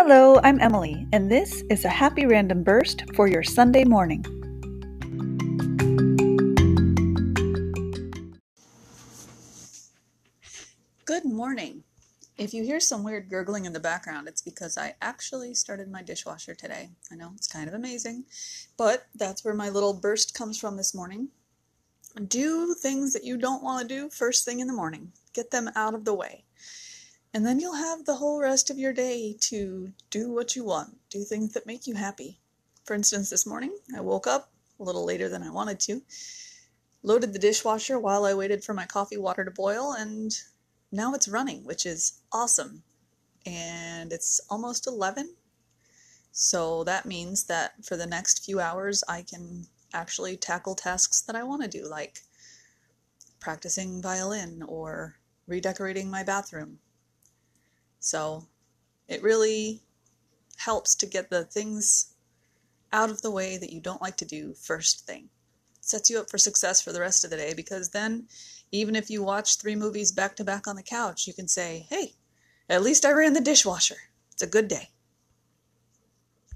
Hello, I'm Emily, and this is a happy random burst for your Sunday morning. Good morning. If you hear some weird gurgling in the background, it's because I actually started my dishwasher today. I know it's kind of amazing, but that's where my little burst comes from this morning. Do things that you don't want to do first thing in the morning, get them out of the way. And then you'll have the whole rest of your day to do what you want, do things that make you happy. For instance, this morning I woke up a little later than I wanted to, loaded the dishwasher while I waited for my coffee water to boil, and now it's running, which is awesome. And it's almost 11. So that means that for the next few hours, I can actually tackle tasks that I want to do, like practicing violin or redecorating my bathroom. So it really helps to get the things out of the way that you don't like to do first thing. sets you up for success for the rest of the day because then even if you watch three movies back to back on the couch, you can say, hey, at least I ran the dishwasher. It's a good day.